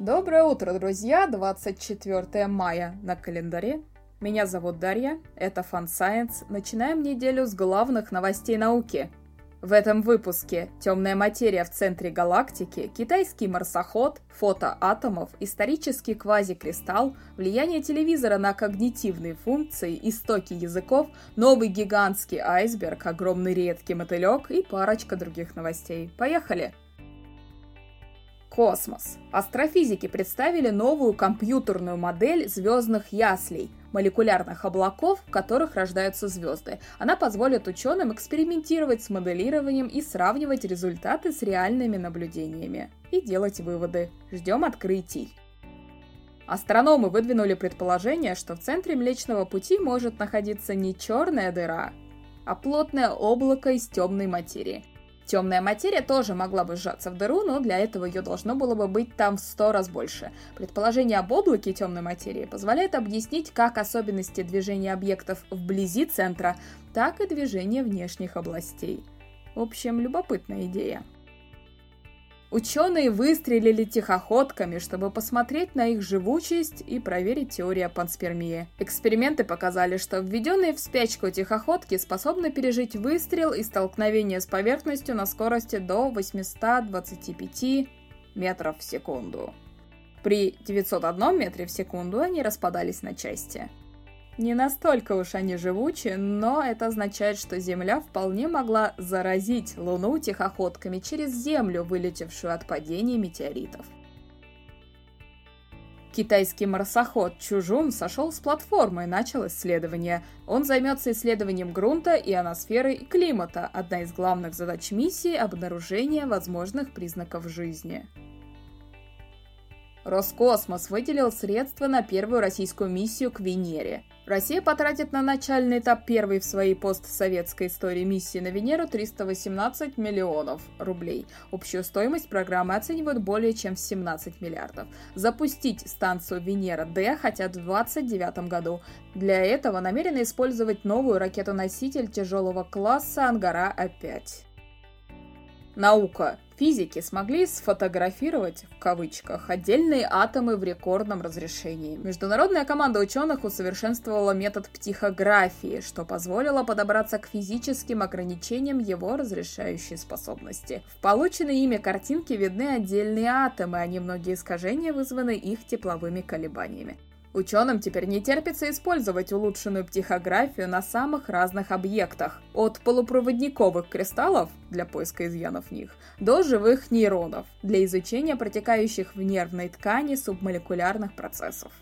Доброе утро, друзья! 24 мая на календаре. Меня зовут Дарья, это Fun Science. Начинаем неделю с главных новостей науки. В этом выпуске темная материя в центре галактики, китайский марсоход, фото атомов, исторический квазикристалл, влияние телевизора на когнитивные функции, истоки языков, новый гигантский айсберг, огромный редкий мотылек и парочка других новостей. Поехали! Космос. Астрофизики представили новую компьютерную модель звездных яслей, молекулярных облаков, в которых рождаются звезды. Она позволит ученым экспериментировать с моделированием и сравнивать результаты с реальными наблюдениями. И делать выводы. Ждем открытий. Астрономы выдвинули предположение, что в центре Млечного Пути может находиться не черная дыра, а плотное облако из темной материи. Темная материя тоже могла бы сжаться в дыру, но для этого ее должно было бы быть там в сто раз больше. Предположение об облаке темной материи позволяет объяснить как особенности движения объектов вблизи центра, так и движения внешних областей. В общем, любопытная идея. Ученые выстрелили тихоходками, чтобы посмотреть на их живучесть и проверить теорию панспермии. Эксперименты показали, что введенные в спячку тихоходки способны пережить выстрел и столкновение с поверхностью на скорости до 825 метров в секунду. При 901 метре в секунду они распадались на части. Не настолько уж они живучи, но это означает, что Земля вполне могла заразить Луну тихоходками через Землю, вылетевшую от падения метеоритов. Китайский марсоход Чужун сошел с платформы и начал исследование. Он займется исследованием грунта, ионосферы и климата, одна из главных задач миссии – обнаружение возможных признаков жизни. Роскосмос выделил средства на первую российскую миссию к Венере. Россия потратит на начальный этап первой в своей постсоветской истории миссии на Венеру 318 миллионов рублей. Общую стоимость программы оценивают более чем в 17 миллиардов. Запустить станцию Венера-Д хотят в 2029 году. Для этого намерены использовать новую ракету-носитель тяжелого класса «Ангара-А5». Наука физики смогли сфотографировать, в кавычках, отдельные атомы в рекордном разрешении. Международная команда ученых усовершенствовала метод птихографии, что позволило подобраться к физическим ограничениям его разрешающей способности. В полученной ими картинке видны отдельные атомы, а немногие искажения вызваны их тепловыми колебаниями. Ученым теперь не терпится использовать улучшенную психографию на самых разных объектах, от полупроводниковых кристаллов для поиска изъянов в них до живых нейронов для изучения протекающих в нервной ткани субмолекулярных процессов.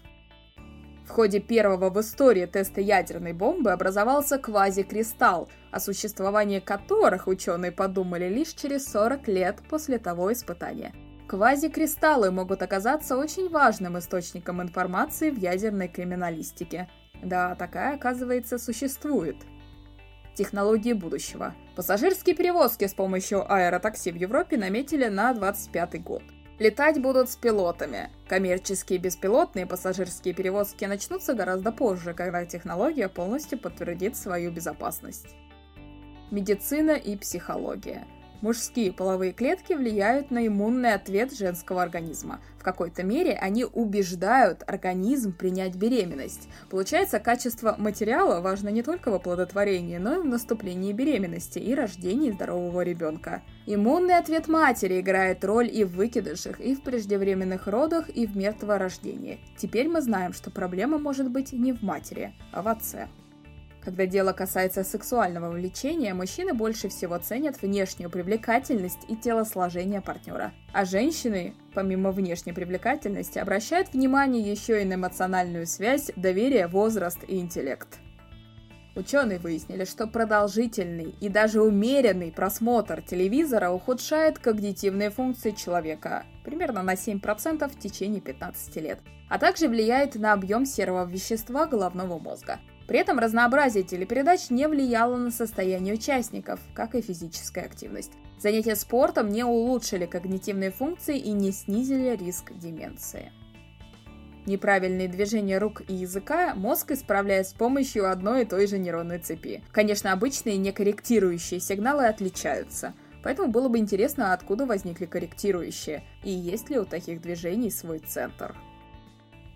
В ходе первого в истории теста ядерной бомбы образовался квазикристалл, о существовании которых ученые подумали лишь через 40 лет после того испытания – Квазикристаллы могут оказаться очень важным источником информации в ядерной криминалистике. Да, такая, оказывается, существует. Технологии будущего. Пассажирские перевозки с помощью аэротакси в Европе наметили на 25 год. Летать будут с пилотами. Коммерческие беспилотные пассажирские перевозки начнутся гораздо позже, когда технология полностью подтвердит свою безопасность. Медицина и психология – Мужские половые клетки влияют на иммунный ответ женского организма. В какой-то мере они убеждают организм принять беременность. Получается, качество материала важно не только в оплодотворении, но и в наступлении беременности и рождении здорового ребенка. Иммунный ответ матери играет роль и в выкидышах, и в преждевременных родах, и в мертворождении. Теперь мы знаем, что проблема может быть не в матери, а в отце. Когда дело касается сексуального влечения, мужчины больше всего ценят внешнюю привлекательность и телосложение партнера. А женщины, помимо внешней привлекательности, обращают внимание еще и на эмоциональную связь, доверие, возраст и интеллект. Ученые выяснили, что продолжительный и даже умеренный просмотр телевизора ухудшает когнитивные функции человека примерно на 7% в течение 15 лет, а также влияет на объем серого вещества головного мозга – при этом разнообразие телепередач не влияло на состояние участников, как и физическая активность. Занятия спортом не улучшили когнитивные функции и не снизили риск деменции. Неправильные движения рук и языка мозг исправляет с помощью одной и той же нейронной цепи. Конечно, обычные некорректирующие сигналы отличаются – Поэтому было бы интересно, откуда возникли корректирующие, и есть ли у таких движений свой центр.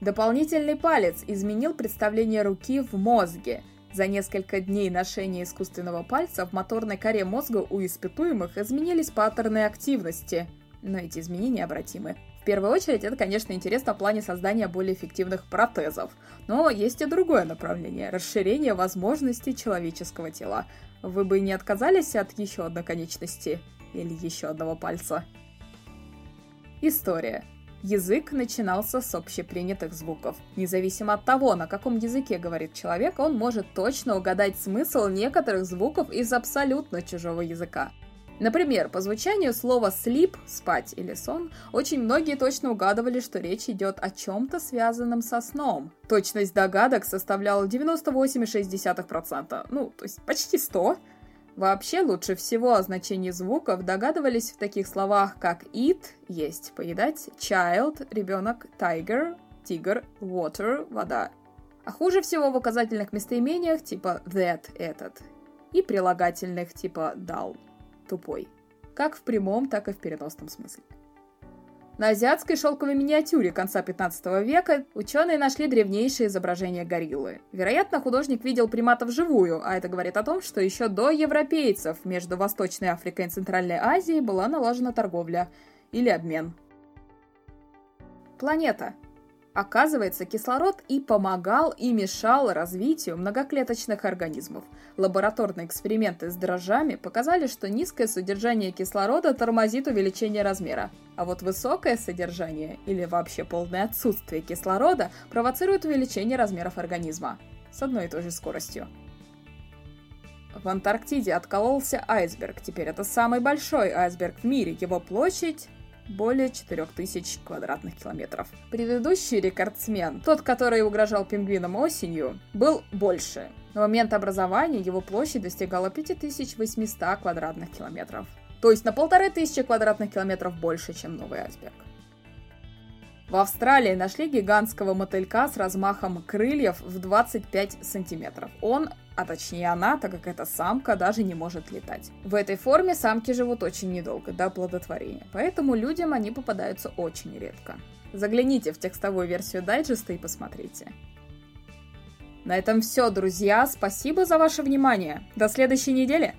Дополнительный палец изменил представление руки в мозге. За несколько дней ношения искусственного пальца в моторной коре мозга у испытуемых изменились паттерны активности. Но эти изменения обратимы. В первую очередь, это, конечно, интересно в плане создания более эффективных протезов. Но есть и другое направление – расширение возможностей человеческого тела. Вы бы не отказались от еще одной конечности или еще одного пальца? История. Язык начинался с общепринятых звуков. Независимо от того, на каком языке говорит человек, он может точно угадать смысл некоторых звуков из абсолютно чужого языка. Например, по звучанию слова sleep – спать или сон, очень многие точно угадывали, что речь идет о чем-то связанном со сном. Точность догадок составляла 98,6%, ну, то есть почти 100%. Вообще, лучше всего о значении звуков догадывались в таких словах, как eat – есть, поедать, child – ребенок, tiger – тигр, water – вода. А хуже всего в указательных местоимениях типа that – этот, и прилагательных типа dull – тупой. Как в прямом, так и в переносном смысле. На азиатской шелковой миниатюре конца 15 века ученые нашли древнейшее изображение гориллы. Вероятно, художник видел примата вживую, а это говорит о том, что еще до европейцев между Восточной Африкой и Центральной Азией была налажена торговля или обмен. Планета. Оказывается, кислород и помогал, и мешал развитию многоклеточных организмов. Лабораторные эксперименты с дрожжами показали, что низкое содержание кислорода тормозит увеличение размера, а вот высокое содержание или вообще полное отсутствие кислорода провоцирует увеличение размеров организма с одной и той же скоростью. В Антарктиде откололся айсберг. Теперь это самый большой айсберг в мире. Его площадь более 4000 квадратных километров. Предыдущий рекордсмен, тот, который угрожал пингвинам осенью, был больше. На момент образования его площадь достигала 5800 квадратных километров. То есть на полторы тысячи квадратных километров больше, чем новый айсберг. В Австралии нашли гигантского мотылька с размахом крыльев в 25 сантиметров. Он а точнее она, так как эта самка даже не может летать. В этой форме самки живут очень недолго, до плодотворения, поэтому людям они попадаются очень редко. Загляните в текстовую версию дайджеста и посмотрите. На этом все, друзья. Спасибо за ваше внимание. До следующей недели.